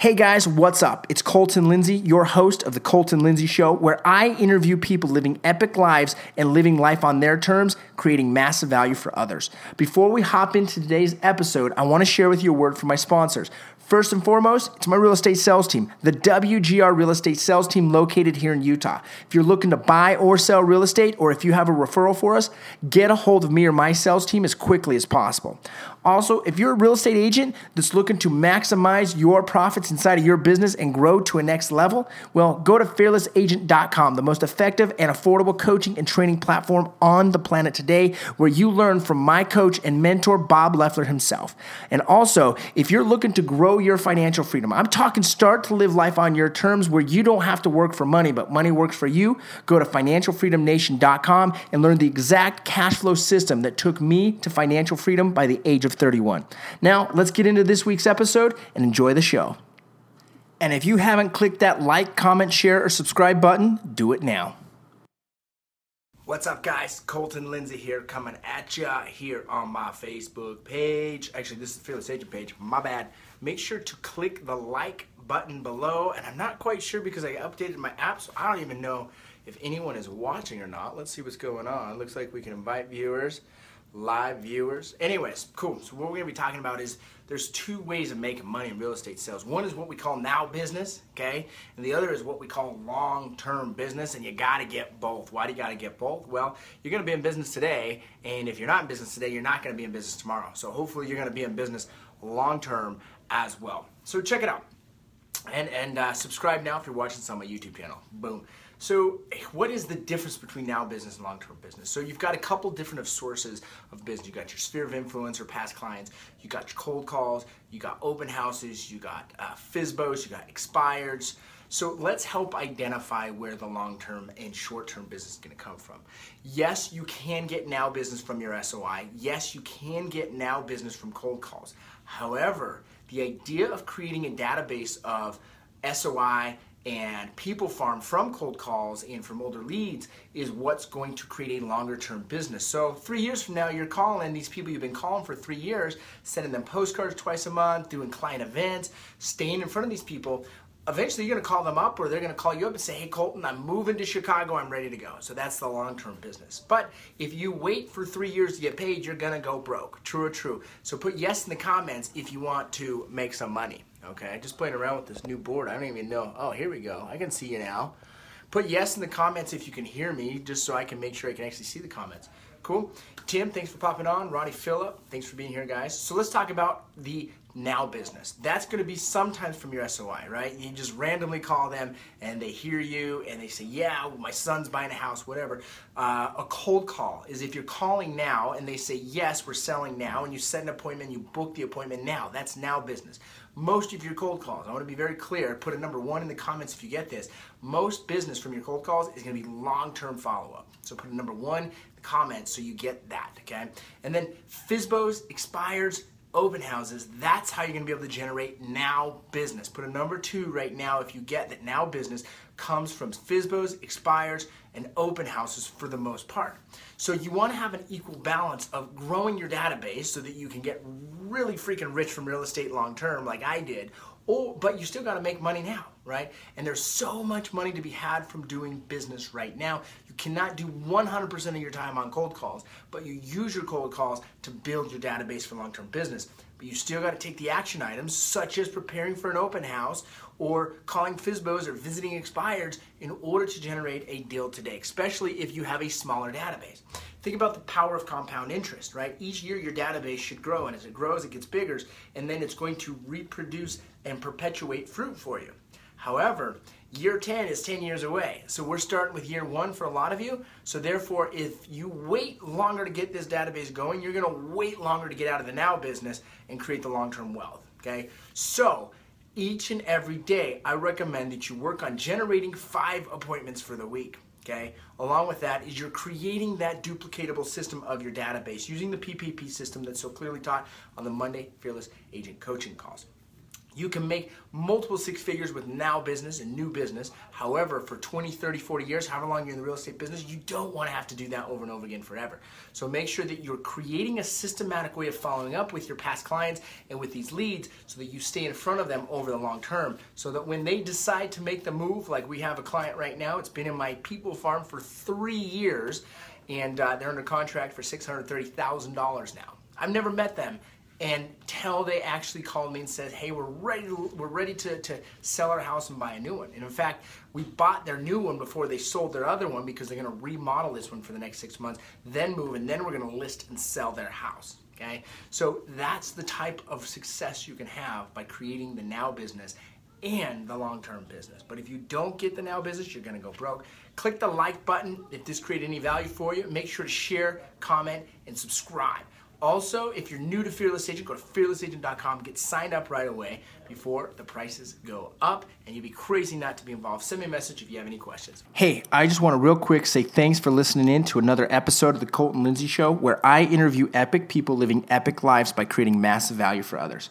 Hey guys, what's up? It's Colton Lindsay, your host of The Colton Lindsay Show, where I interview people living epic lives and living life on their terms, creating massive value for others. Before we hop into today's episode, I want to share with you a word from my sponsors. First and foremost, it's my real estate sales team, the WGR Real Estate Sales Team located here in Utah. If you're looking to buy or sell real estate, or if you have a referral for us, get a hold of me or my sales team as quickly as possible. Also, if you're a real estate agent that's looking to maximize your profits inside of your business and grow to a next level, well, go to fearlessagent.com, the most effective and affordable coaching and training platform on the planet today, where you learn from my coach and mentor, Bob Leffler himself. And also, if you're looking to grow your financial freedom, I'm talking start to live life on your terms where you don't have to work for money, but money works for you, go to financialfreedomnation.com and learn the exact cash flow system that took me to financial freedom by the age of 31. Now, let's get into this week's episode and enjoy the show. And if you haven't clicked that like, comment, share, or subscribe button, do it now. What's up, guys? Colton Lindsay here, coming at ya here on my Facebook page. Actually, this is the Fearless Agent page. My bad. Make sure to click the like button below. And I'm not quite sure because I updated my app, so I don't even know if anyone is watching or not. Let's see what's going on. Looks like we can invite viewers live viewers. Anyways, cool. So what we're gonna be talking about is there's two ways of making money in real estate sales. One is what we call now business, okay? And the other is what we call long-term business, and you gotta get both. Why do you gotta get both? Well, you're gonna be in business today, and if you're not in business today, you're not gonna be in business tomorrow. So hopefully you're gonna be in business long-term as well. So check it out. And, and uh, subscribe now if you're watching this on my YouTube channel. Boom. So, what is the difference between now business and long term business? So, you've got a couple different of sources of business. You got your sphere of influence or past clients, you got your cold calls, you got open houses, you got uh, you got expireds. So, let's help identify where the long term and short term business is going to come from. Yes, you can get now business from your SOI. Yes, you can get now business from cold calls. However, the idea of creating a database of SOI and people farm from cold calls and from older leads is what's going to create a longer term business. So, three years from now, you're calling these people you've been calling for three years, sending them postcards twice a month, doing client events, staying in front of these people. Eventually, you're going to call them up or they're going to call you up and say, Hey, Colton, I'm moving to Chicago. I'm ready to go. So, that's the long term business. But if you wait for three years to get paid, you're going to go broke. True or true? So, put yes in the comments if you want to make some money. Okay, just playing around with this new board. I don't even know. Oh, here we go. I can see you now. Put yes in the comments if you can hear me, just so I can make sure I can actually see the comments. Cool. Tim, thanks for popping on. Ronnie Phillip, thanks for being here, guys. So let's talk about the now business. That's going to be sometimes from your SOI, right? You just randomly call them and they hear you and they say, Yeah, my son's buying a house, whatever. Uh, a cold call is if you're calling now and they say, Yes, we're selling now, and you set an appointment, you book the appointment now. That's now business. Most of your cold calls, I want to be very clear, put a number one in the comments if you get this. Most business from your cold calls is going to be long term follow up. So put a number one in the comments so you get that, okay? And then FSBOs, expires, open houses, that's how you're gonna be able to generate now business. Put a number two right now if you get that now business comes from FSBOs, expires, and open houses for the most part. So you wanna have an equal balance of growing your database so that you can get really freaking rich from real estate long term like I did, or, but you still got to make money now, right? And there's so much money to be had from doing business right now. You cannot do 100% of your time on cold calls, but you use your cold calls to build your database for long term business. But you still got to take the action items, such as preparing for an open house or calling FSBOs or visiting expireds in order to generate a deal today, especially if you have a smaller database. Think about the power of compound interest, right? Each year your database should grow, and as it grows, it gets bigger, and then it's going to reproduce and perpetuate fruit for you. However, year 10 is 10 years away. So we're starting with year one for a lot of you. So therefore, if you wait longer to get this database going, you're gonna wait longer to get out of the now business and create the long-term wealth, okay? So each and every day, I recommend that you work on generating five appointments for the week okay? Along with that is you're creating that duplicatable system of your database using the PPP system that's so clearly taught on the Monday Fearless Agent Coaching calls. You can make multiple six figures with now business and new business. However, for 20, 30, 40 years, however long you're in the real estate business, you don't want to have to do that over and over again forever. So make sure that you're creating a systematic way of following up with your past clients and with these leads so that you stay in front of them over the long term. So that when they decide to make the move, like we have a client right now, it's been in my people farm for three years and uh, they're under contract for $630,000 now. I've never met them until they actually called me and said, "Hey, we're ready. To, we're ready to, to sell our house and buy a new one." And in fact, we bought their new one before they sold their other one because they're going to remodel this one for the next six months, then move, and then we're going to list and sell their house. Okay, so that's the type of success you can have by creating the now business and the long-term business. But if you don't get the now business, you're to go broke. Click the like button if this created any value for you. Make sure to share, comment, and subscribe. Also, if you're new to Fearless Agent, go to fearlessagent.com, get signed up right away before the prices go up, and you'd be crazy not to be involved. Send me a message if you have any questions. Hey, I just want to real quick say thanks for listening in to another episode of the Colton Lindsay Show, where I interview epic people living epic lives by creating massive value for others.